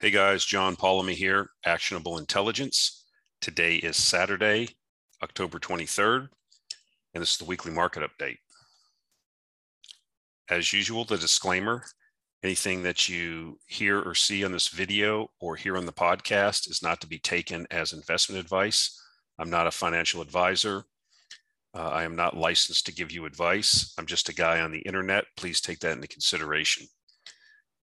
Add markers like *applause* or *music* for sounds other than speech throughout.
Hey guys, John Polomny here, Actionable Intelligence. Today is Saturday, October 23rd, and this is the weekly market update. As usual, the disclaimer anything that you hear or see on this video or hear on the podcast is not to be taken as investment advice. I'm not a financial advisor. Uh, I am not licensed to give you advice. I'm just a guy on the internet. Please take that into consideration.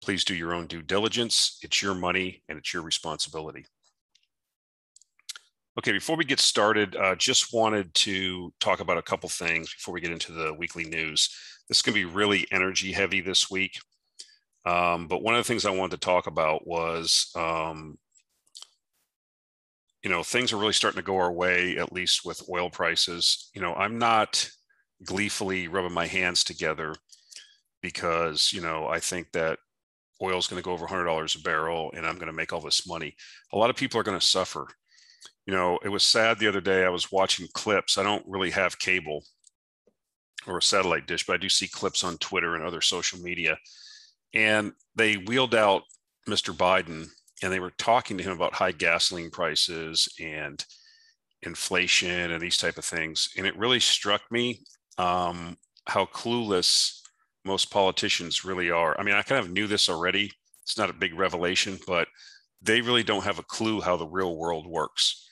Please do your own due diligence. It's your money and it's your responsibility. Okay, before we get started, uh, just wanted to talk about a couple things before we get into the weekly news. This is going to be really energy heavy this week. Um, but one of the things I wanted to talk about was, um, you know, things are really starting to go our way, at least with oil prices. You know, I'm not gleefully rubbing my hands together because, you know, I think that oil is going to go over $100 a barrel and I'm going to make all this money. A lot of people are going to suffer. You know, it was sad the other day. I was watching clips. I don't really have cable or a satellite dish, but I do see clips on Twitter and other social media. And they wheeled out Mr. Biden and they were talking to him about high gasoline prices and inflation and these type of things. And it really struck me um, how clueless most politicians really are. I mean, I kind of knew this already. It's not a big revelation, but they really don't have a clue how the real world works.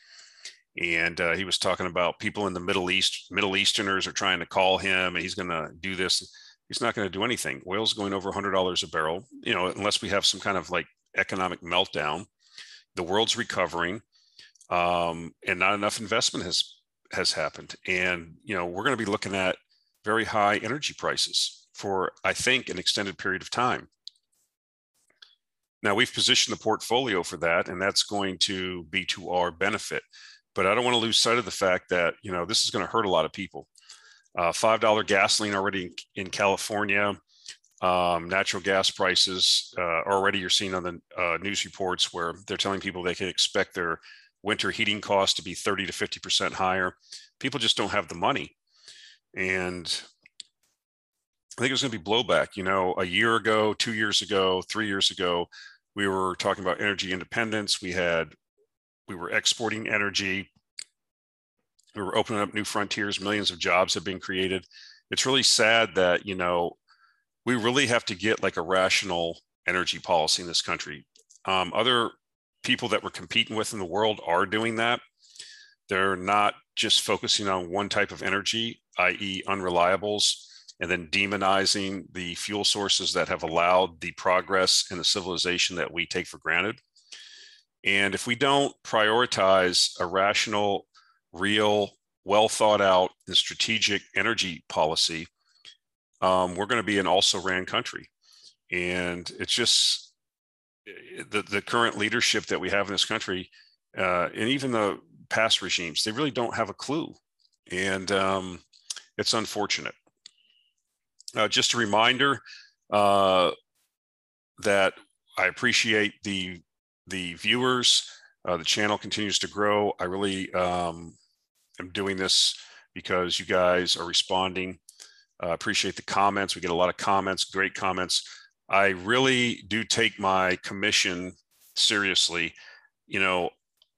And uh, he was talking about people in the Middle East, Middle Easterners are trying to call him, and he's going to do this. He's not going to do anything. Oil's going over $100 a barrel, you know, unless we have some kind of like economic meltdown. The world's recovering, um, and not enough investment has has happened. And you know, we're going to be looking at very high energy prices for, I think, an extended period of time. Now, we've positioned the portfolio for that, and that's going to be to our benefit. But I don't want to lose sight of the fact that, you know, this is going to hurt a lot of people. Uh, $5 gasoline already in, in California. Um, natural gas prices uh, already you're seeing on the uh, news reports where they're telling people they can expect their winter heating costs to be 30 to 50% higher. People just don't have the money. And I think it was going to be blowback. You know, a year ago, two years ago, three years ago, we were talking about energy independence. We had, we were exporting energy. We were opening up new frontiers. Millions of jobs have been created. It's really sad that you know we really have to get like a rational energy policy in this country. Um, other people that we're competing with in the world are doing that. They're not just focusing on one type of energy, i.e., unreliables and then demonizing the fuel sources that have allowed the progress in the civilization that we take for granted. And if we don't prioritize a rational, real, well thought out, and strategic energy policy, um, we're going to be an also ran country. And it's just eh, the, the current leadership that we have in this country, uh, and even the past regimes, they really don't have a clue. And um, it's unfortunate. Uh, just a reminder uh, that I appreciate the the viewers. Uh, the channel continues to grow. I really um, am doing this because you guys are responding. Uh, appreciate the comments. We get a lot of comments, great comments. I really do take my commission seriously. You know,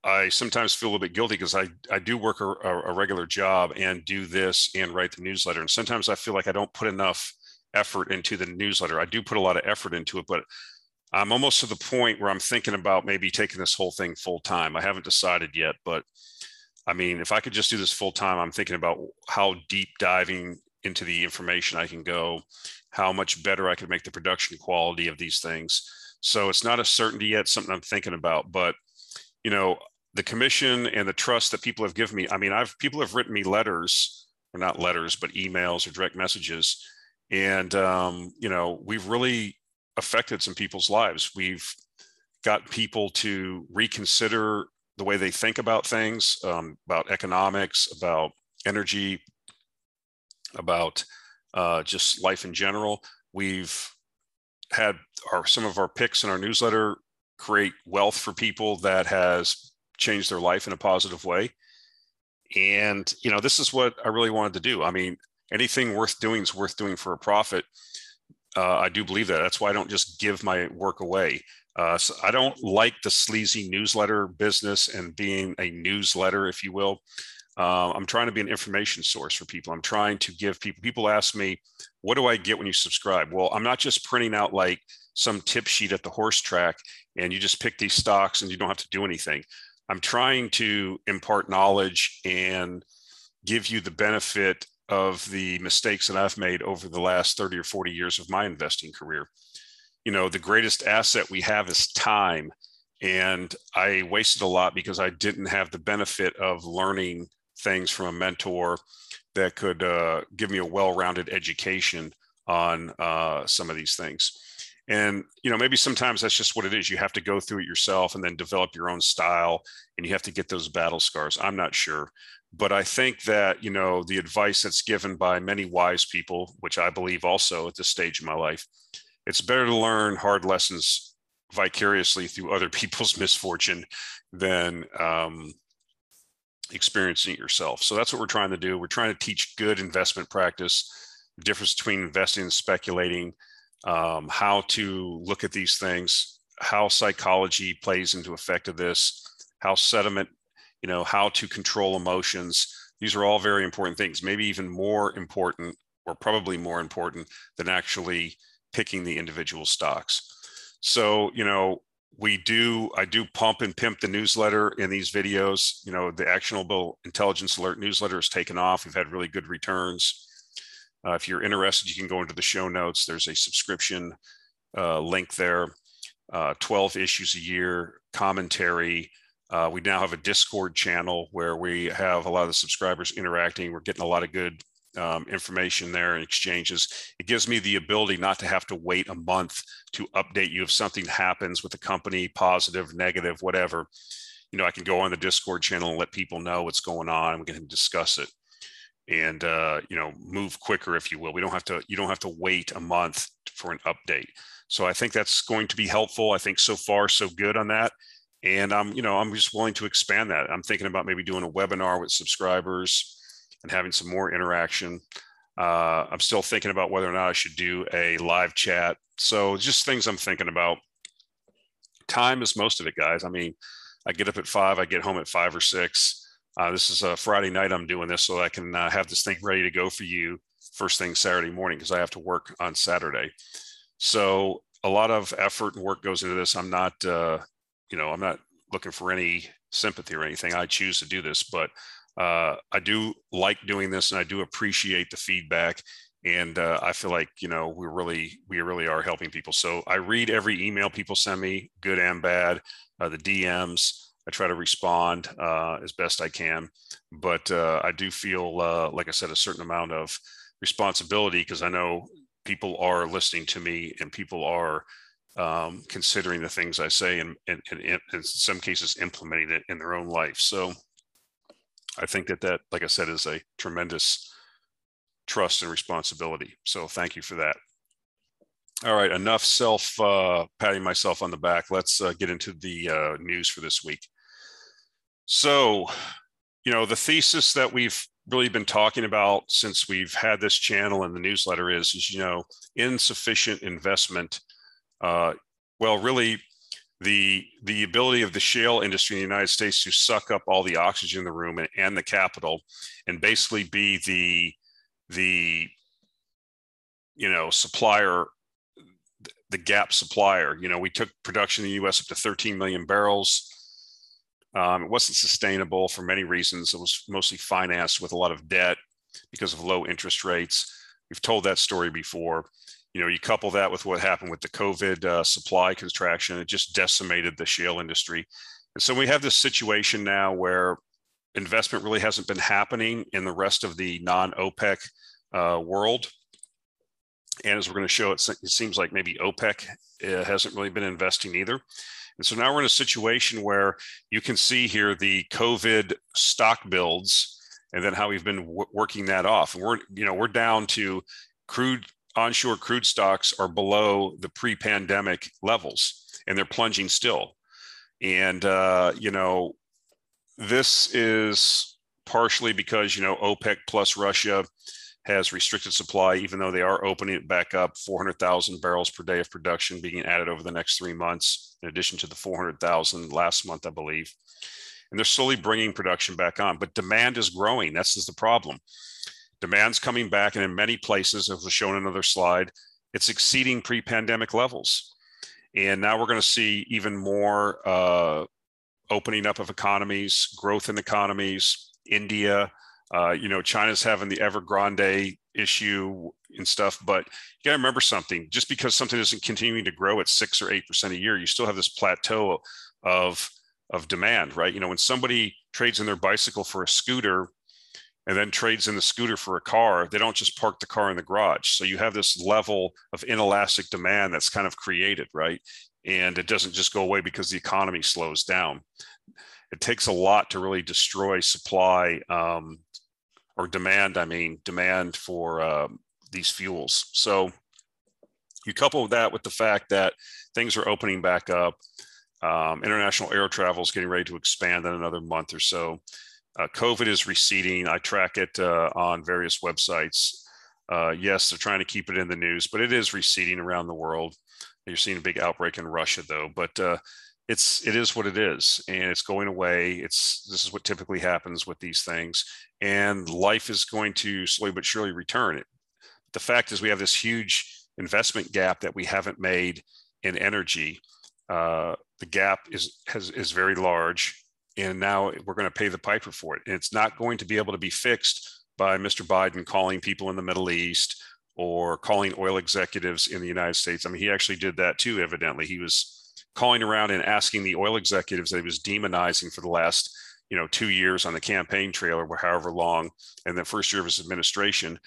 I sometimes feel a little bit guilty because I, I do work a, a, regular job and do this and write the newsletter. And sometimes I feel like I don't put enough effort into the newsletter. I do put a lot of effort into it, but I'm almost to the point where I'm thinking about maybe taking this whole thing full time. I haven't decided yet, but I mean, if I could just do this full time, I'm thinking about how deep diving into the information I can go, how much better I could make the production quality of these things. So it's not a certainty yet, something I'm thinking about, but you know, the commission and the trust that people have given me. I mean, I've people have written me letters, or not letters, but emails or direct messages. And um, you know, we've really affected some people's lives. We've got people to reconsider the way they think about things, um, about economics, about energy, about uh, just life in general. We've had our some of our picks in our newsletter create wealth for people that has changed their life in a positive way. And you know, this is what I really wanted to do. I mean, anything worth doing is worth doing for a profit. Uh, I do believe that. That's why I don't just give my work away. Uh, so I don't like the sleazy newsletter business and being a newsletter, if you will. Uh, I'm trying to be an information source for people. I'm trying to give people, people ask me, what do I get when you subscribe? Well, I'm not just printing out like some tip sheet at the horse track and you just pick these stocks and you don't have to do anything. I'm trying to impart knowledge and give you the benefit of the mistakes that I've made over the last 30 or 40 years of my investing career. You know, the greatest asset we have is time. And I wasted a lot because I didn't have the benefit of learning things from a mentor that could uh, give me a well-rounded education on uh, some of these things and you know maybe sometimes that's just what it is you have to go through it yourself and then develop your own style and you have to get those battle scars i'm not sure but i think that you know the advice that's given by many wise people which i believe also at this stage of my life it's better to learn hard lessons vicariously through other *laughs* people's misfortune than um, experiencing it yourself. So that's what we're trying to do. We're trying to teach good investment practice, the difference between investing and speculating, um, how to look at these things, how psychology plays into effect of this, how sediment, you know, how to control emotions. These are all very important things, maybe even more important or probably more important than actually picking the individual stocks. So, you know, we do i do pump and pimp the newsletter in these videos you know the actionable intelligence alert newsletter has taken off we've had really good returns uh, if you're interested you can go into the show notes there's a subscription uh, link there uh, 12 issues a year commentary uh, we now have a discord channel where we have a lot of the subscribers interacting we're getting a lot of good um, information there and exchanges. It gives me the ability not to have to wait a month to update you if something happens with the company, positive, negative, whatever. You know, I can go on the Discord channel and let people know what's going on. And We can discuss it and uh, you know move quicker, if you will. We don't have to. You don't have to wait a month for an update. So I think that's going to be helpful. I think so far so good on that and I'm, you know, I'm just willing to expand that. I'm thinking about maybe doing a webinar with subscribers and having some more interaction. Uh, I'm still thinking about whether or not I should do a live chat. So just things I'm thinking about. Time is most of it, guys. I mean, I get up at five, I get home at five or six. Uh, this is a Friday night I'm doing this so I can uh, have this thing ready to go for you first thing Saturday morning because I have to work on Saturday. So a lot of effort and work goes into this. I'm not, uh, you know, I'm not looking for any sympathy or anything. I choose to do this, but uh, I do like doing this, and I do appreciate the feedback. And uh, I feel like you know we really we really are helping people. So I read every email people send me, good and bad, uh, the DMs. I try to respond uh, as best I can, but uh, I do feel, uh, like I said, a certain amount of responsibility because I know people are listening to me and people are um, considering the things I say and, and, and, in some cases implementing it in their own life. So I think that that, like I said, is a tremendous trust and responsibility. So thank you for that. All right, enough self uh, patting myself on the back. Let's uh, get into the uh, news for this week. So, you know, the thesis that we've really been talking about since we've had this channel and the newsletter is, is you know, insufficient investment. Uh, well, really, the the ability of the shale industry in the United States to suck up all the oxygen in the room and, and the capital, and basically be the the you know supplier the gap supplier. You know, we took production in the U.S. up to 13 million barrels. Um, it wasn't sustainable for many reasons. It was mostly financed with a lot of debt because of low interest rates. We've told that story before you know, you couple that with what happened with the COVID uh, supply contraction, it just decimated the shale industry. And so we have this situation now where investment really hasn't been happening in the rest of the non OPEC uh, world. And as we're going to show, it, it seems like maybe OPEC uh, hasn't really been investing either. And so now we're in a situation where you can see here the COVID stock builds and then how we've been working that off. And we're, you know, we're down to crude onshore crude stocks are below the pre-pandemic levels and they're plunging still and uh, you know this is partially because you know opec plus russia has restricted supply, even though they are opening it back up, 400,000 barrels per day of production being added over the next three months, in addition to the 400,000 last month, I believe. And they're slowly bringing production back on, but demand is growing. That's the problem. Demand's coming back, and in many places, as was shown in another slide, it's exceeding pre-pandemic levels. And now we're going to see even more uh, opening up of economies, growth in economies. India, uh, you know, China's having the Evergrande issue and stuff, but you got to remember something. Just because something isn't continuing to grow at six or eight percent a year, you still have this plateau of of demand, right? You know, when somebody trades in their bicycle for a scooter and then trades in the scooter for a car, they don't just park the car in the garage. So you have this level of inelastic demand that's kind of created, right? And it doesn't just go away because the economy slows down. It takes a lot to really destroy supply um, or demand, I mean, demand for um, these fuels. So you couple that with the fact that things are opening back up. Um, international air travel is getting ready to expand in another month or so. Uh, COVID is receding. I track it uh, on various websites. Uh, yes, they're trying to keep it in the news, but it is receding around the world. You're seeing a big outbreak in Russia, though. But uh, it's it is what it is, and it's going away. It's this is what typically happens with these things, and life is going to slowly but surely return. It. The fact is, we have this huge investment gap that we haven't made in energy. Uh, the gap is has is very large and now we're going to pay the piper for it. And it's not going to be able to be fixed by Mr. Biden calling people in the Middle East or calling oil executives in the United States. I mean, he actually did that too, evidently. He was calling around and asking the oil executives that he was demonizing for the last, you know, two years on the campaign trail or however long, and the first year of his administration,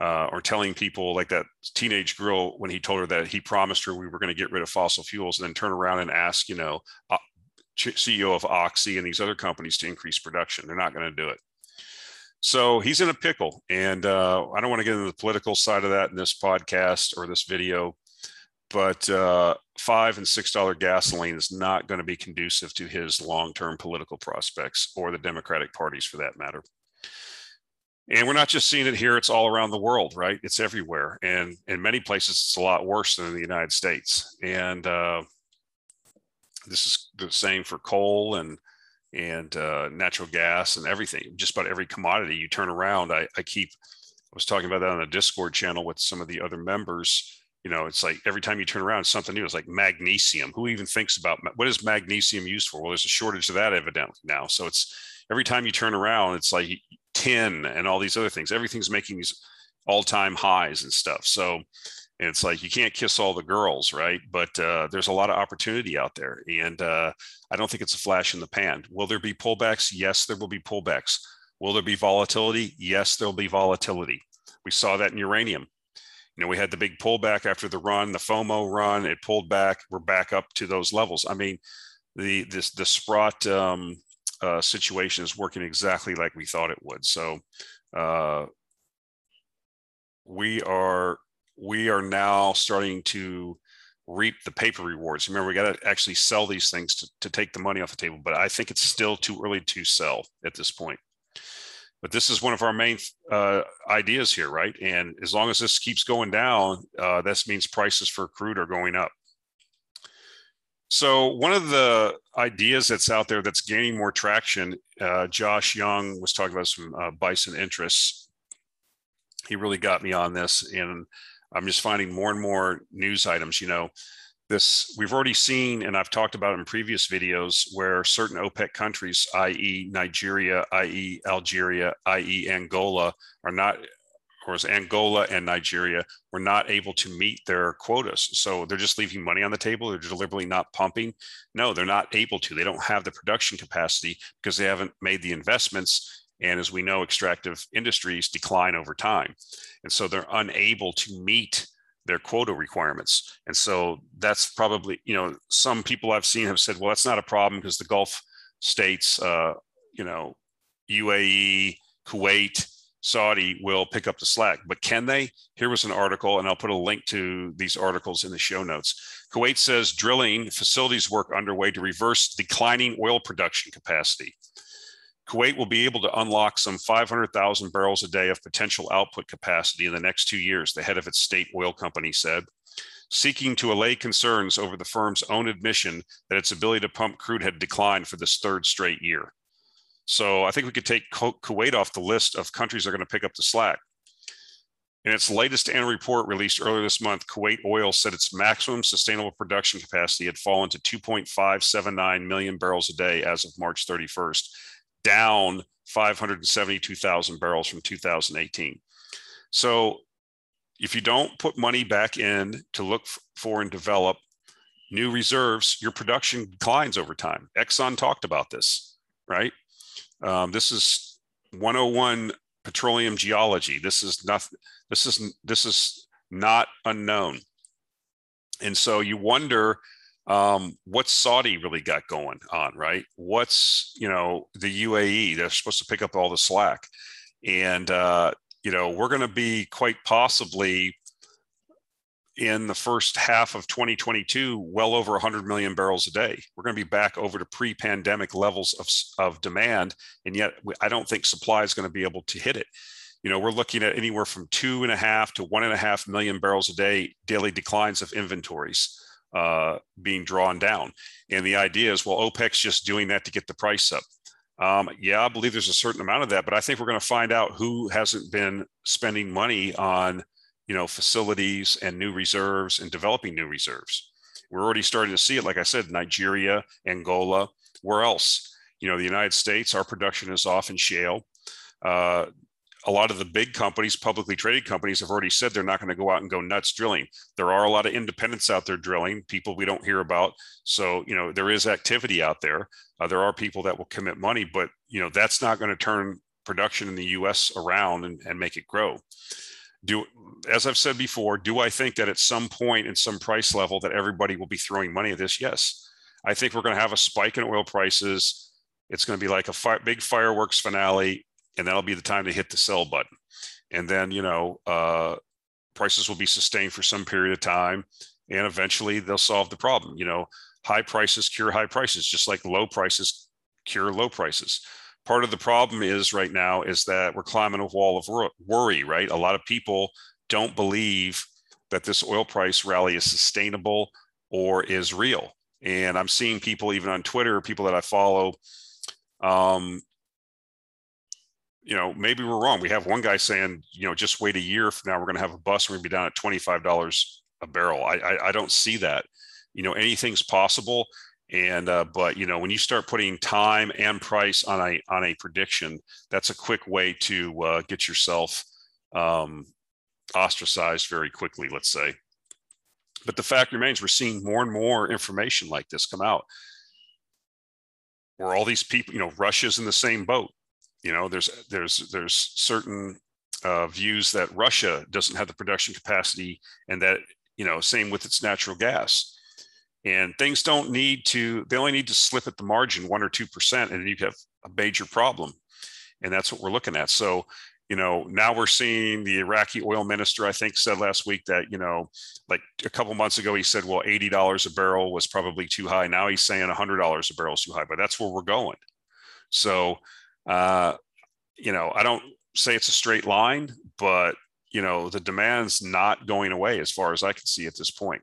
uh, or telling people like that teenage girl when he told her that he promised her we were going to get rid of fossil fuels and then turn around and ask, you know, uh, CEO of Oxy and these other companies to increase production. They're not going to do it. So he's in a pickle. And uh, I don't want to get into the political side of that in this podcast or this video, but uh, five and six dollar gasoline is not going to be conducive to his long term political prospects or the Democratic parties for that matter. And we're not just seeing it here, it's all around the world, right? It's everywhere. And in many places, it's a lot worse than in the United States. And uh, this is the same for coal and and uh, natural gas and everything. Just about every commodity you turn around. I, I keep. I was talking about that on a Discord channel with some of the other members. You know, it's like every time you turn around, something new. It's like magnesium. Who even thinks about what is magnesium used for? Well, there's a shortage of that evidently now. So it's every time you turn around, it's like tin and all these other things. Everything's making these all-time highs and stuff. So it's like you can't kiss all the girls right but uh, there's a lot of opportunity out there and uh, i don't think it's a flash in the pan will there be pullbacks yes there will be pullbacks will there be volatility yes there'll be volatility we saw that in uranium you know we had the big pullback after the run the fomo run it pulled back we're back up to those levels i mean the this the sprott um, uh, situation is working exactly like we thought it would so uh, we are we are now starting to reap the paper rewards. Remember, we got to actually sell these things to, to take the money off the table, but I think it's still too early to sell at this point. But this is one of our main uh, ideas here, right? And as long as this keeps going down, uh, this means prices for crude are going up. So one of the ideas that's out there that's gaining more traction, uh, Josh Young was talking about some uh, bison interests. He really got me on this, and I'm just finding more and more news items. You know, this we've already seen, and I've talked about in previous videos, where certain OPEC countries, i.e., Nigeria, i.e., Algeria, i.e., Angola, are not, or as Angola and Nigeria, were not able to meet their quotas. So they're just leaving money on the table. They're deliberately not pumping. No, they're not able to. They don't have the production capacity because they haven't made the investments and as we know, extractive industries decline over time. And so they're unable to meet their quota requirements. And so that's probably, you know, some people I've seen have said, well, that's not a problem because the Gulf states, uh, you know, UAE, Kuwait, Saudi will pick up the slack. But can they? Here was an article, and I'll put a link to these articles in the show notes. Kuwait says drilling facilities work underway to reverse declining oil production capacity. Kuwait will be able to unlock some 500,000 barrels a day of potential output capacity in the next two years, the head of its state oil company said, seeking to allay concerns over the firm's own admission that its ability to pump crude had declined for this third straight year. So I think we could take Kuwait off the list of countries that are going to pick up the slack. In its latest annual report released earlier this month, Kuwait Oil said its maximum sustainable production capacity had fallen to 2.579 million barrels a day as of March 31st, down 572,000 barrels from 2018. So if you don't put money back in to look for and develop new reserves, your production declines over time. Exxon talked about this, right? Um, this is 101 petroleum geology. This is not this is this is not unknown. And so you wonder um, what's Saudi really got going on, right? What's you know the UAE? They're supposed to pick up all the slack, and uh, you know we're going to be quite possibly in the first half of 2022 well over 100 million barrels a day we're going to be back over to pre-pandemic levels of, of demand and yet i don't think supply is going to be able to hit it you know we're looking at anywhere from two and a half to one and a half million barrels a day daily declines of inventories uh, being drawn down and the idea is well opec's just doing that to get the price up um, yeah i believe there's a certain amount of that but i think we're going to find out who hasn't been spending money on you know, facilities and new reserves and developing new reserves. We're already starting to see it. Like I said, Nigeria, Angola, where else? You know, the United States, our production is off in shale. Uh, a lot of the big companies, publicly traded companies, have already said they're not going to go out and go nuts drilling. There are a lot of independents out there drilling, people we don't hear about. So, you know, there is activity out there. Uh, there are people that will commit money, but, you know, that's not going to turn production in the US around and, and make it grow do as I've said before, do I think that at some point in some price level that everybody will be throwing money at this? Yes. I think we're going to have a spike in oil prices. It's going to be like a fi- big fireworks finale, and that'll be the time to hit the sell button. And then, you know, uh, prices will be sustained for some period of time, and eventually they'll solve the problem. You know, high prices cure high prices, just like low prices cure low prices part of the problem is right now is that we're climbing a wall of worry right a lot of people don't believe that this oil price rally is sustainable or is real and i'm seeing people even on twitter people that i follow um, you know maybe we're wrong. We have one guy saying you know just wait a year from now we're going to have a bus we're going to be down at $25 a barrel. I, I i don't see that. You know anything's possible and uh, but you know when you start putting time and price on a on a prediction that's a quick way to uh, get yourself um, ostracized very quickly let's say. But the fact remains we're seeing more and more information like this come out where all these people you know russia's in the same boat you know there's there's there's certain uh, views that russia doesn't have the production capacity and that you know same with its natural gas. And things don't need to they only need to slip at the margin one or two percent and you have a major problem. And that's what we're looking at. So you know now we're seeing the iraqi oil minister i think said last week that you know like a couple months ago he said well $80 a barrel was probably too high. Now he's saying $100 a barrel is too high but that's where we're going. So uh you know i don't say it's a straight line but you know the demand's not going away as far as i can see at this point.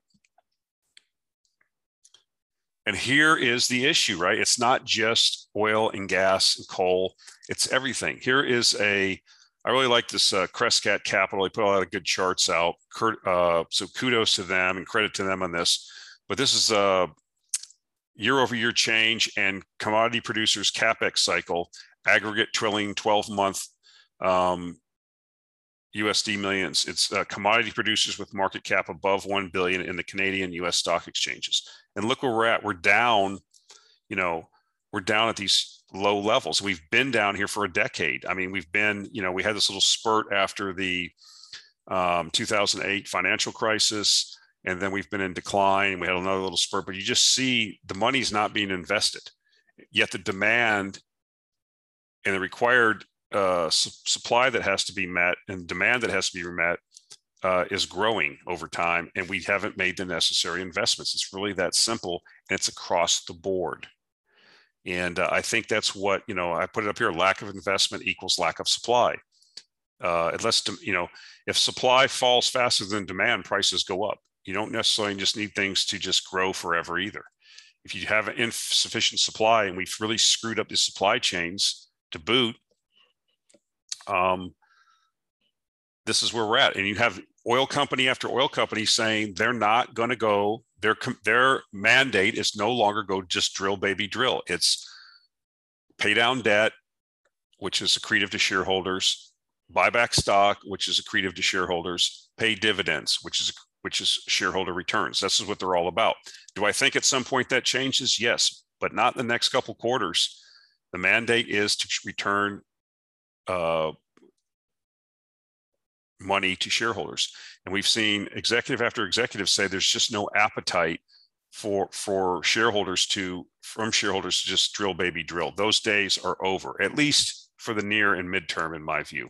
and here is the issue, right? It's not just oil and gas and coal, it's everything. Here is a, I really like this uh, Crescat Capital. They put a lot of good charts out. Uh, so kudos to them and credit to them on this. But this is a year over year change and commodity producers capex cycle, aggregate trailing 12 month um, USD millions. It's uh, commodity producers with market cap above 1 billion in the Canadian US stock exchanges. And look where we're at. We're down, you know, we're down at these low levels. We've been down here for a decade. I mean, we've been, you know, we had this little spurt after the um, 2008 financial crisis, and then we've been in decline. We had another little spurt, but you just see the money's not being invested. Yet the demand and the required uh, su- supply that has to be met and demand that has to be met uh, is growing over time, and we haven't made the necessary investments. It's really that simple, and it's across the board. And uh, I think that's what, you know, I put it up here lack of investment equals lack of supply. Uh, unless, you know, if supply falls faster than demand, prices go up. You don't necessarily just need things to just grow forever either. If you have insufficient supply and we've really screwed up the supply chains to boot, um, this is where we're at. And you have oil company after oil company saying they're not going to go. Their their mandate is no longer go just drill baby drill. It's pay down debt, which is accretive to shareholders, buy back stock, which is accretive to shareholders, pay dividends, which is which is shareholder returns. This is what they're all about. Do I think at some point that changes? Yes, but not in the next couple quarters. The mandate is to return uh, money to shareholders. And we've seen executive after executive say there's just no appetite for for shareholders to from shareholders to just drill baby drill. Those days are over, at least for the near and midterm, in my view.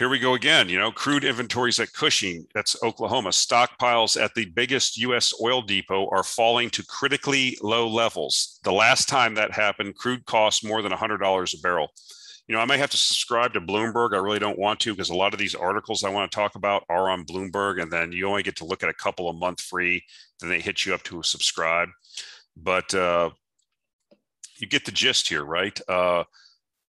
Here we go again. You know, crude inventories at Cushing, that's Oklahoma. Stockpiles at the biggest US oil depot are falling to critically low levels. The last time that happened, crude cost more than $100 a barrel you know, I may have to subscribe to Bloomberg. I really don't want to because a lot of these articles I want to talk about are on Bloomberg, and then you only get to look at a couple a month free. Then they hit you up to subscribe. But uh, you get the gist here, right? Uh,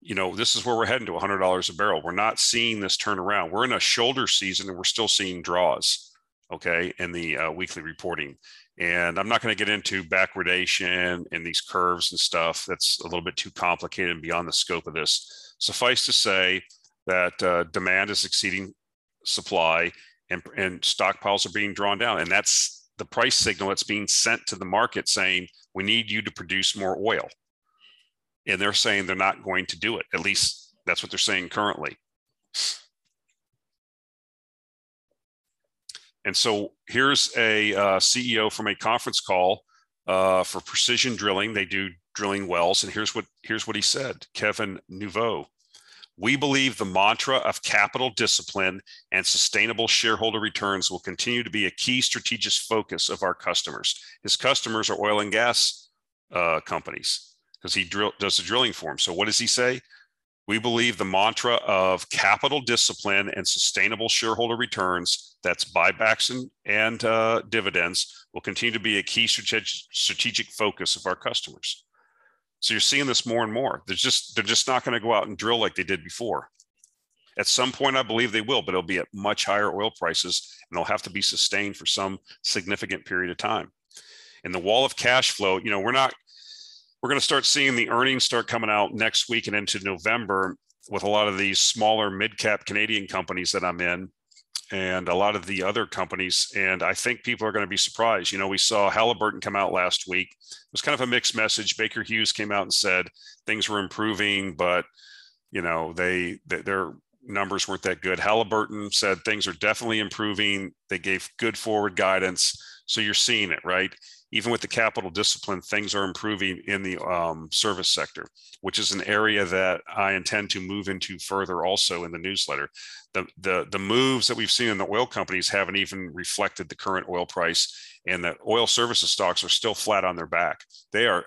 you know, this is where we're heading to $100 a barrel. We're not seeing this turn around. We're in a shoulder season, and we're still seeing draws. Okay, in the uh, weekly reporting. And I'm not going to get into backwardation and these curves and stuff. That's a little bit too complicated and beyond the scope of this. Suffice to say that uh, demand is exceeding supply and, and stockpiles are being drawn down. And that's the price signal that's being sent to the market saying, we need you to produce more oil. And they're saying they're not going to do it. At least that's what they're saying currently. And so here's a uh, CEO from a conference call uh, for precision drilling. They do drilling wells. And here's what here's what he said, Kevin Neveu. We believe the mantra of capital discipline and sustainable shareholder returns will continue to be a key strategic focus of our customers. His customers are oil and gas uh, companies because he drill, does the drilling for them. So what does he say? We believe the mantra of capital discipline and sustainable shareholder returns, that's buybacks and, and uh, dividends, will continue to be a key strategic, strategic focus of our customers. So you're seeing this more and more. They're just they're just not going to go out and drill like they did before. At some point, I believe they will, but it'll be at much higher oil prices, and they'll have to be sustained for some significant period of time. And the wall of cash flow, you know, we're not we're going to start seeing the earnings start coming out next week and into November with a lot of these smaller mid cap Canadian companies that I'm in and a lot of the other companies. And I think people are going to be surprised. You know, we saw Halliburton come out last week. It was kind of a mixed message. Baker Hughes came out and said things were improving, but you know, they, they their numbers weren't that good. Halliburton said things are definitely improving. They gave good forward guidance. So you're seeing it, right? Even with the capital discipline, things are improving in the um, service sector, which is an area that I intend to move into further also in the newsletter. The, the, the moves that we've seen in the oil companies haven't even reflected the current oil price, and the oil services stocks are still flat on their back. They are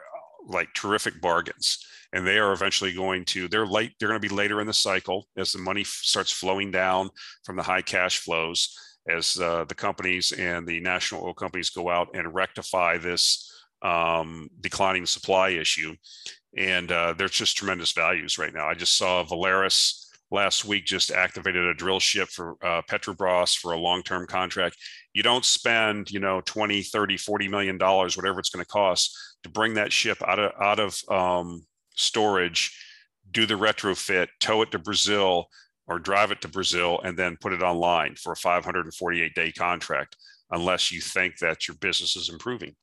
like terrific bargains and they are eventually going to they're late they're going to be later in the cycle as the money starts flowing down from the high cash flows as uh, the companies and the national oil companies go out and rectify this um, declining supply issue. And uh, there's just tremendous values right now. I just saw Valaris last week just activated a drill ship for uh, Petrobras for a long-term contract. You don't spend, you know, 20, 30, 40 million dollars, whatever it's going to cost to bring that ship out of, out of um, storage, do the retrofit, tow it to Brazil, or drive it to Brazil and then put it online for a 548 day contract, unless you think that your business is improving.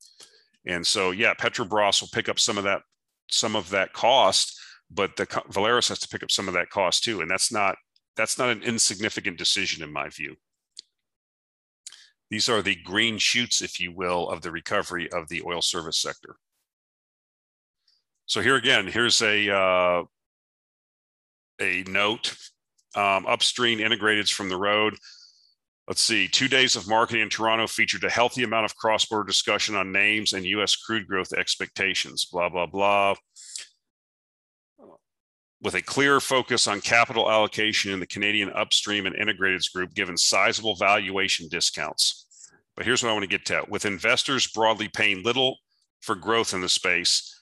And so, yeah, Petrobras will pick up some of that, some of that cost, but the Valaris has to pick up some of that cost too. And that's not, that's not an insignificant decision in my view. These are the green shoots, if you will, of the recovery of the oil service sector. So here again, here's a, uh, a note um, upstream integrateds from the road. Let's see. Two days of marketing in Toronto featured a healthy amount of cross border discussion on names and US crude growth expectations, blah, blah, blah. With a clear focus on capital allocation in the Canadian upstream and integrateds group, given sizable valuation discounts. But here's what I want to get to with investors broadly paying little for growth in the space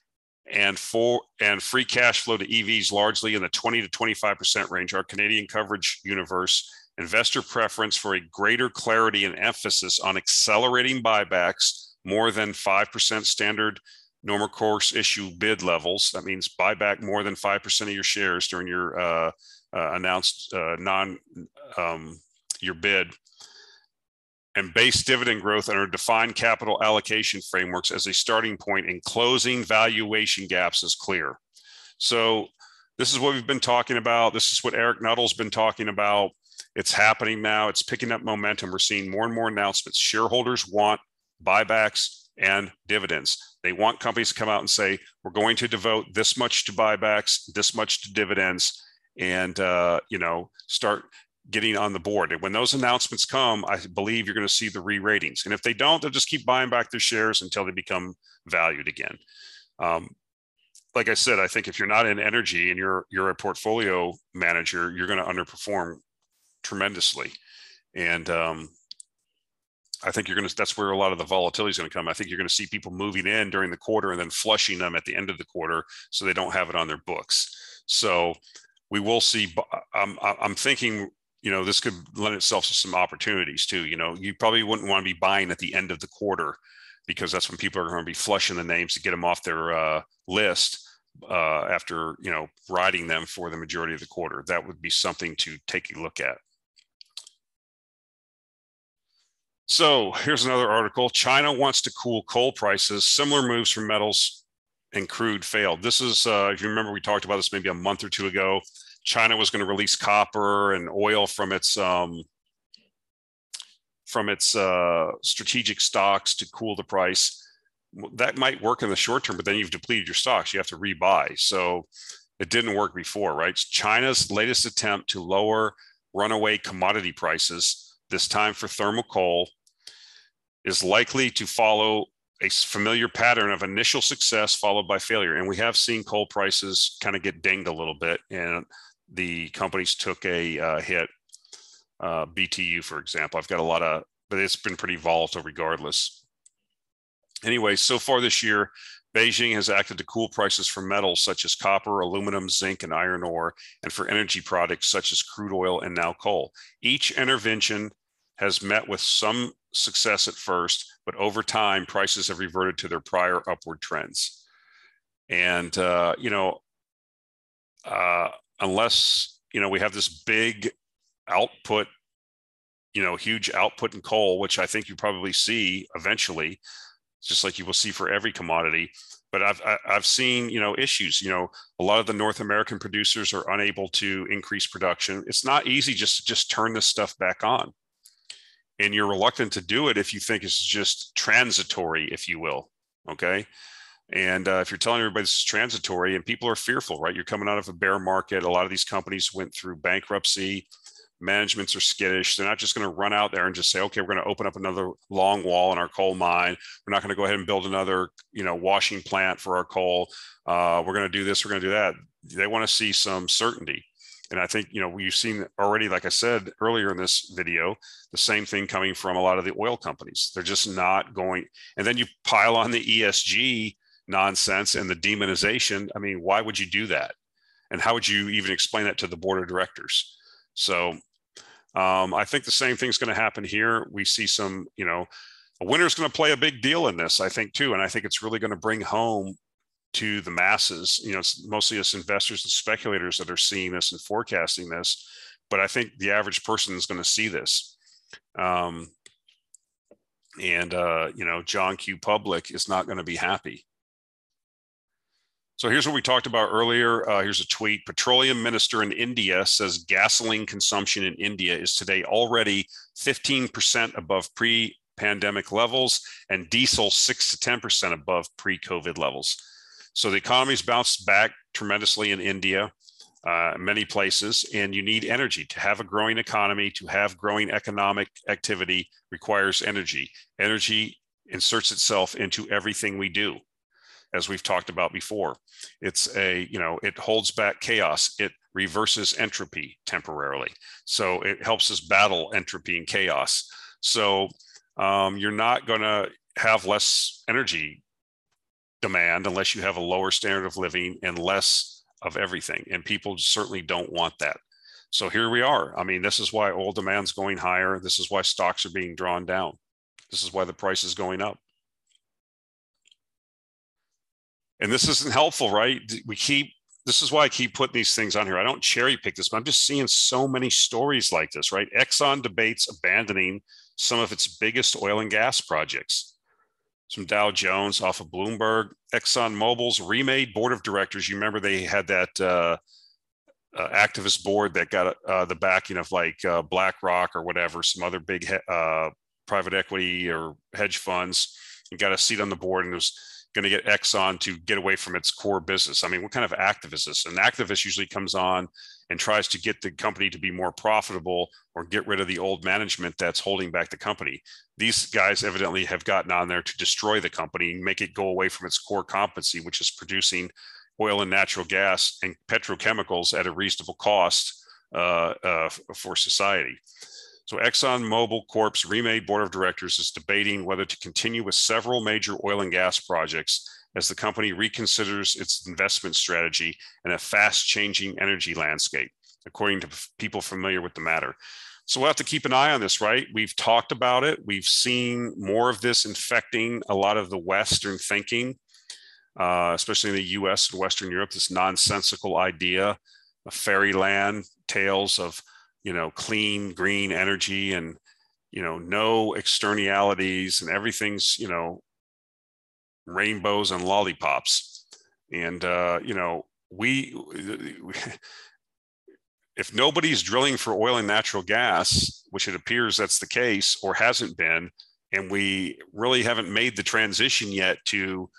and for and free cash flow to EVs largely in the 20 to 25% range, our Canadian coverage universe investor preference for a greater clarity and emphasis on accelerating buybacks more than 5% standard normal course issuer bid levels. That means buy back more than 5% of your shares during your uh, uh, announced uh, non um, your bid and base dividend growth under defined capital allocation frameworks as a starting point in closing valuation gaps is clear. So this is what we've been talking about. This is what Eric Nuttall's been talking about. It's happening now. It's picking up momentum. We're seeing more and more announcements. Shareholders want buybacks and dividends. They want companies to come out and say, we're going to devote this much to buybacks, this much to dividends, and uh, you know, start getting on the board. And when those announcements come, I believe you're going to see the re-ratings. And if they don't, they'll just keep buying back their shares until they become valued again. Um, like I said, I think if you're not in energy and you're you're a portfolio manager, you're going to underperform tremendously. And um, I think you're going to, that's where a lot of the volatility is going to come. I think you're going to see people moving in during the quarter and then flushing them at the end of the quarter so they don't have it on their books. So we will see, I'm, I'm thinking, you know, this could lend itself to some opportunities too. You know, you probably wouldn't want to be buying at the end of the quarter because that's when people are going to be flushing the names to get them off their uh, list uh, after, you know, riding them for the majority of the quarter. That would be something to take a look at. So here's another article. China wants to cool coal prices. Similar moves from metals and crude failed. This is, uh, if you remember, we talked about this maybe a month or two ago. China was going to release copper and oil from its um, from its uh, strategic stocks to cool the price. That might work in the short term, but then you've depleted your stocks. You have to rebuy. So it didn't work before, right? China's latest attempt to lower runaway commodity prices, this time for thermal coal, is likely to follow a familiar pattern of initial success followed by failure. And we have seen coal prices kind of get dinged a little bit, and the companies took a uh, hit. Uh, BTU, for example, I've got a lot of, but it's been pretty volatile regardless. Anyway, so far this year, Beijing has acted to cool prices for metals such as copper, aluminum, zinc, and iron ore, and for energy products such as crude oil and now coal. Each intervention has met with some success at first, but over time, prices have reverted to their prior upward trends. And, uh, you know, uh, unless, you know, we have this big output, you know, huge output in coal, which I think you probably see eventually, just like you will see for every commodity. But I've, I've seen, you know, issues, you know, a lot of the North American producers are unable to increase production. It's not easy just to just turn this stuff back on and you're reluctant to do it if you think it's just transitory, if you will. Okay. And uh, if you're telling everybody this is transitory and people are fearful, right? You're coming out of a bear market. A lot of these companies went through bankruptcy. Managements are skittish. They're not just going to run out there and just say, okay, we're going to open up another long wall in our coal mine. We're not going to go ahead and build another, you know, washing plant for our coal. Uh, we're going to do this. We're going to do that. They want to see some certainty. And I think, you know, we've seen already, like I said earlier in this video, the same thing coming from a lot of the oil companies. They're just not going. And then you pile on the ESG nonsense and the demonization. I mean, why would you do that? And how would you even explain that to the board of directors? So um, I think the same thing's going to happen here. We see some, you know, a winner's going to play a big deal in this, I think, too. And I think it's really going to bring home to the masses. You know, it's mostly us investors and speculators that are seeing this and forecasting this. But I think the average person is going to see this. Um, and, uh, you know, John Q. Public is not going to be happy. So here's what we talked about earlier. Uh, here's a tweet. Petroleum minister in India says gasoline consumption in India is today already 15% above pre pandemic levels and diesel 6 to 10% above pre COVID levels. So the economy's bounced back tremendously in India. uh, many places, and you need energy to have a growing economy. To have growing economic activity requires energy. Energy inserts itself into everything we do, as we've talked about before. It's a you know it holds back chaos. It reverses entropy temporarily, so it helps us battle entropy and chaos. So um, you're not going to have less energy demand unless you have a lower standard of living and less of everything. And people certainly don't want that. So here we are. I mean, this is why oil demand's going higher. This is why stocks are being drawn down. This is why the price is going up. And this isn't helpful, right? We keep this is why I keep putting these things on here. I don't cherry pick this, but I'm just seeing so many stories like this, right? Exxon debates abandoning some of its biggest oil and gas projects some Dow Jones off of Bloomberg, Exxon Mobil's remade board of directors. You remember they had that uh, uh, activist board that got uh, the backing of like uh, BlackRock or whatever, some other big uh, private equity or hedge funds, and got a seat on the board and was going to get Exxon to get away from its core business. I mean, what kind of activist is this? An activist usually comes on and tries to get the company to be more profitable or get rid of the old management that's holding back the company. These guys evidently have gotten on there to destroy the company and make it go away from its core competency, which is producing oil and natural gas and petrochemicals at a reasonable cost uh, uh, for society. So ExxonMobil Corp's remade board of directors is debating whether to continue with several major oil and gas projects as the company reconsiders its investment strategy in a fast changing energy landscape, according to people familiar with the matter. So we'll have to keep an eye on this, right? We've talked about it. We've seen more of this infecting a lot of the Western thinking, uh, especially in the US and Western Europe, this nonsensical idea of fairyland tales of you know clean green energy and you know no externalities and everything's you know rainbows and lollipops. And uh, you know we *laughs* if nobody's drilling for oil and natural gas which it appears that's the case or hasn't been and we really haven't made the transition yet to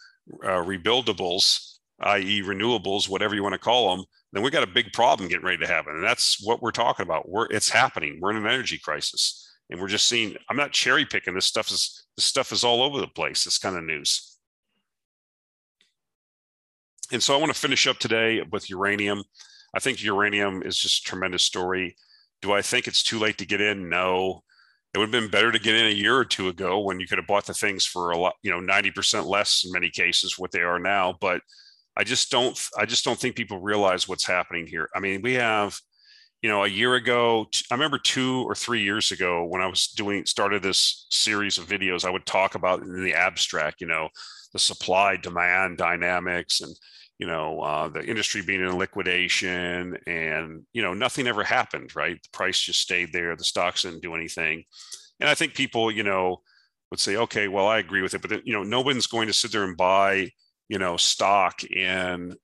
uh, rebuildables i.e renewables whatever you want to call them then we got a big problem getting ready to happen. And that's what we're talking about. We're it's happening. We're in an energy crisis. And we're just seeing, I'm not cherry picking. This stuff is this stuff is all over the place, this kind of news. And so I want to finish up today with uranium. I think uranium is just a tremendous story. Do I think it's too late to get in? No. It would have been better to get in a year or two ago when you could have bought the things for a lot, you know, 90% less in many cases what they are now. But I just don't I just don't think people realize what's happening here. I mean, we have you know a year ago i remember two or three years ago when i was doing started this series of videos i would talk about in the abstract you know the supply demand dynamics and you know uh, the industry being in liquidation and you know nothing ever happened right the price just stayed there the stocks didn't do anything and i think people you know would say okay well i agree with it but you know no one's going to sit there and buy you know stock in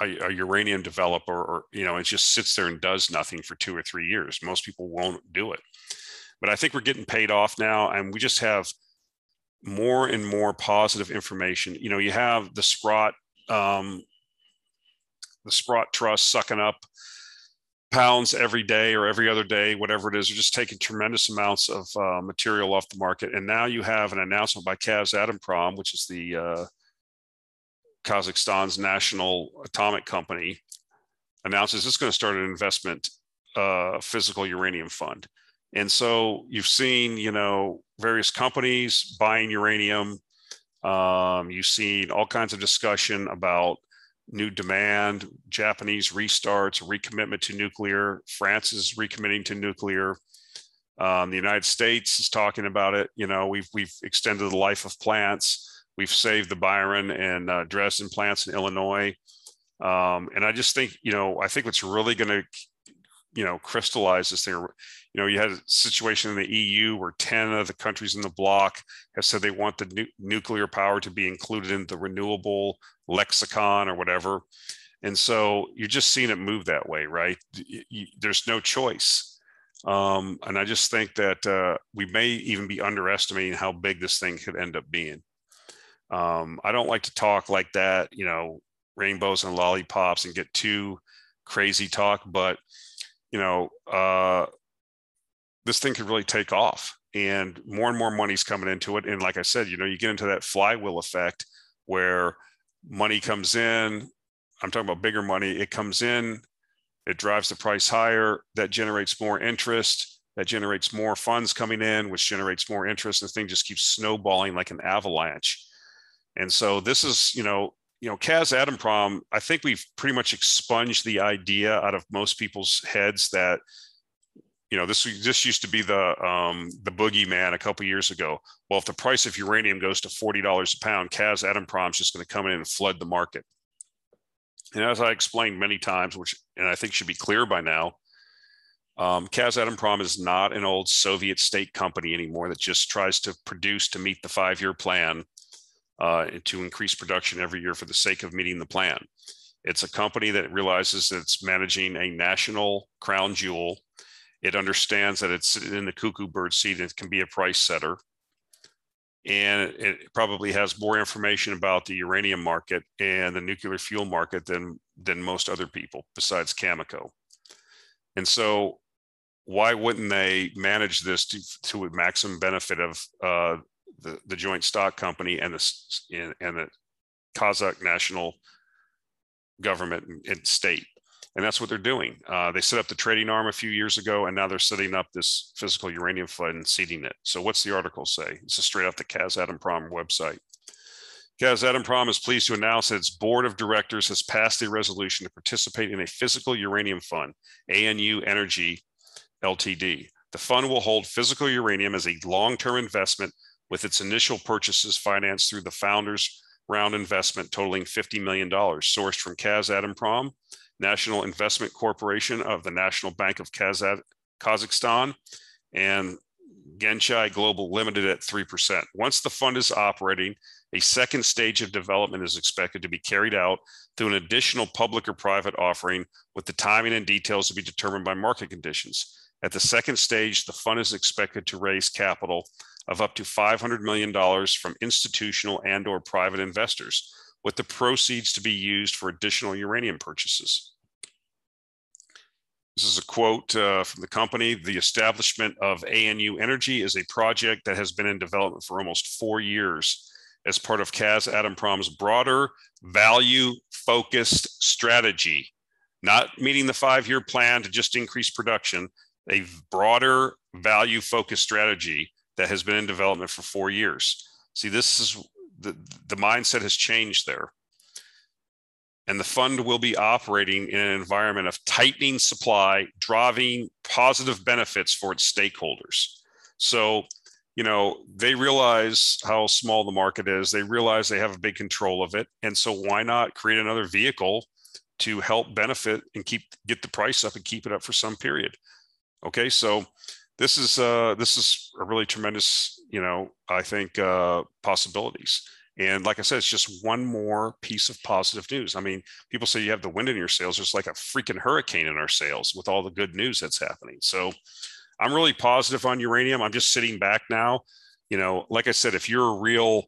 a, a, uranium developer or you know it just sits there and does nothing for two or three years. Most people won't do it. But i think we're getting paid off now and we just have more and more positive information. You know you have the sprott um, the sprott trust sucking up pounds every day or every other day whatever it is. You're just taking tremendous amounts of uh, material off the market. And now you have an announcement by Kazatomprom which is the uh, Kazakhstan's national atomic company announces it's going to start an investment uh, physical uranium fund. And so you've seen, you know, various companies buying uranium. Um, you've seen all kinds of discussion about new demand, Japanese restarts, recommitment to nuclear. France is recommitting to nuclear. Um, the United States is talking about it. You know, we've we've extended the life of plants. We've saved the Byron and uh, Dresden plants in Illinois. Um, and I just think, you know, I think what's really going to, you know, crystallize this thing, you know, you had a situation in the EU where 10 of the countries in the bloc have said they want the nu- nuclear power to be included in the renewable lexicon or whatever. And so you're just seeing it move that way, right? You, there's no choice. Um, and I just think that uh, we may even be underestimating how big this thing could end up being. Um, I don't like to talk like that, you know, rainbows and lollipops and get too crazy talk, but you know, uh, this thing could really take off and more and more money's coming into it. And like I said, you know, you get into that flywheel effect where money comes in. I'm talking about bigger money. It comes in, it drives the price higher. That generates more interest. That generates more funds coming in, which generates more interest. And the thing just keeps snowballing like an avalanche. And so this is, you know, you know, Kaz Prom. I think we've pretty much expunged the idea out of most people's heads that you know this this used to be the um, the boogeyman a couple years ago. Well, if the price of uranium goes to forty dollars a pound, Kazatomprom is just going to come in and flood the market. And as I explained many times, which and I think should be clear by now, um, Kazatomprom is not an old Soviet state company anymore that just tries to produce to meet the five-year plan uh, to increase production every year for the sake of meeting the plan. It's a company that realizes that it's managing a national crown jewel it understands that it's in the cuckoo bird seat it can be a price setter. And it probably has more information about the uranium market and the nuclear fuel market than, than most other people besides Cameco. And so why wouldn't they manage this to, to a maximum benefit of uh, the, the joint stock company and the, and the Kazakh national government and state? and that's what they're doing. Uh, they set up the trading arm a few years ago, and now they're setting up this physical uranium fund and seeding it. So, what's the article say? It's a straight off the Kazatomprom website. Kazatomprom is pleased to announce that its board of directors has passed a resolution to participate in a physical uranium fund, ANU Energy Ltd. The fund will hold physical uranium as a long-term investment with its initial purchases financed through the founders round investment totaling $50 million sourced from Kaz Kazatomprom National Investment Corporation of the National Bank of Kazakhstan, and Genchai Global Limited at 3%. Once the fund is operating, a second stage of development is expected to be carried out through an additional public or private offering with the timing and details to be determined by market conditions. At the second stage, the fund is expected to raise capital of up to $500 million from institutional and or private investors with the proceeds to be used for additional uranium purchases. This is a quote uh, from the company. The establishment of ANU Energy is a project that has been in development for almost four years as part of Kazatomprom's broader value focused strategy, not meeting the five year plan to just increase production, a broader value focused strategy that has been in development for four years. See, this is the, the mindset has changed there. And the fund will be operating in an environment of tightening supply, driving positive benefits for its stakeholders. So, you know, they realize how small the market is. They realize they have a big control of it. And so why not create another vehicle to help benefit and keep get the price up and keep it up for some period? Okay, so this is uh, this is a really tremendous, you know, I think uh, possibilities. And like I said, it's just one more piece of positive news. I mean, people say you have the wind in your sails. There's like a freaking hurricane in our sails with all the good news that's happening. So I'm really positive on uranium. I'm just sitting back now. You know, like I said, if you're a real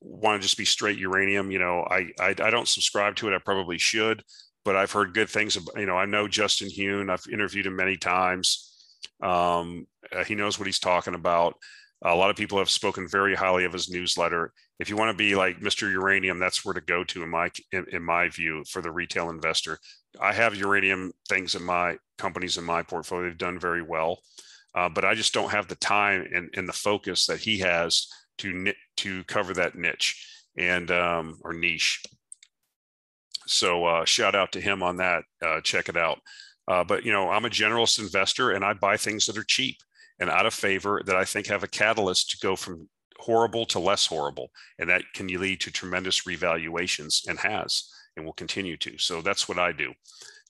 want to just be straight uranium, you know, I, I, I don't subscribe to it. I probably should, but I've heard good things. About, you know, I know Justin Huhn. I've interviewed him many times. Um, uh, he knows what he's talking about. A lot of people have spoken very highly of his newsletter. If you want to be like Mr. Uranium, that's where to go to in my in, in my view for the retail investor. I have uranium things in my companies in my portfolio. They've done very well, uh, but I just don't have the time and, and the focus that he has to to cover that niche and um, or niche. So uh, shout out to him on that. Uh, check it out. Uh, but you know, I'm a generalist investor and I buy things that are cheap and out of favor that I think have a catalyst to go from horrible to less horrible. And that can lead to tremendous revaluations and has and will continue to. So that's what I do.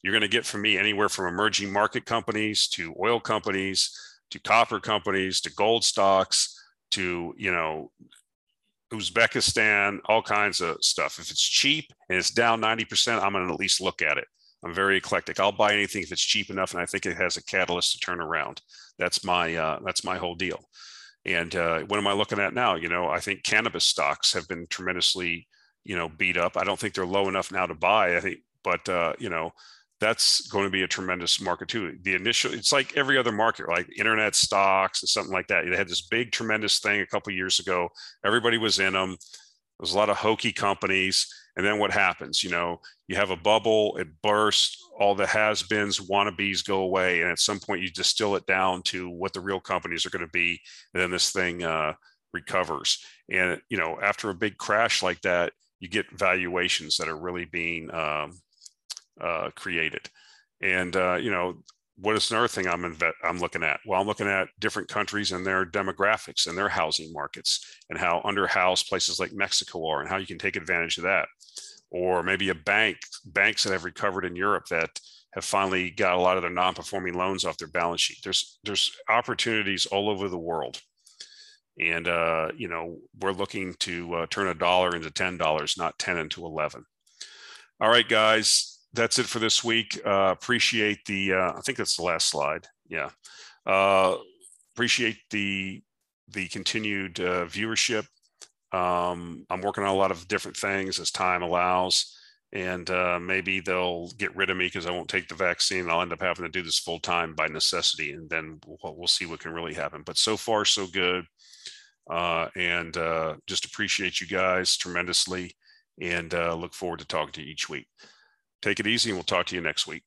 You're going to get from me anywhere from emerging market companies to oil companies to copper companies to gold stocks to, you know, Uzbekistan, all kinds of stuff. If it's cheap and it's down 90%, I'm going to at least look at it. I'm very eclectic. I'll buy anything if it's cheap enough and I think it has a catalyst to turn around. That's my uh, that's my whole deal. And uh, what am I looking at now? You know, I think cannabis stocks have been tremendously, you know, beat up. I don't think they're low enough now to buy. I think, but uh, you know, that's going to be a tremendous market too. The initial, it's like every other market, like internet stocks and something like that. They had this big, tremendous thing a couple years ago. Everybody was in them. There's a lot of hokey companies. And then what happens? You know, you have a bubble, it bursts, all the has-beens, wannabes go away, and at some point you distill it down to what the real companies are going to be, and then this thing uh, recovers. And you know, after a big crash like that, you get valuations that are really being um, uh, created. And uh, you know, what is another thing I'm inve- I'm looking at? Well, I'm looking at different countries and their demographics and their housing markets and how underhoused places like Mexico are and how you can take advantage of that. Or maybe a bank, banks that have recovered in Europe that have finally got a lot of their non-performing loans off their balance sheet. There's there's opportunities all over the world, and uh, you know we're looking to uh, turn a dollar into ten dollars, not ten into eleven. All right, guys, that's it for this week. Uh, appreciate the, uh, I think that's the last slide. Yeah. Uh, appreciate the, the continued uh, viewership. Um, I'm working on a lot of different things as time allows. And uh, maybe they'll get rid of me because I won't take the vaccine. I'll end up having to do this full time by necessity. And then we'll, we'll see what can really happen. But so far, so good. Uh, and just appreciate you guys tremendously and look forward to talking to you each week. Take it easy, and we'll talk to you next week.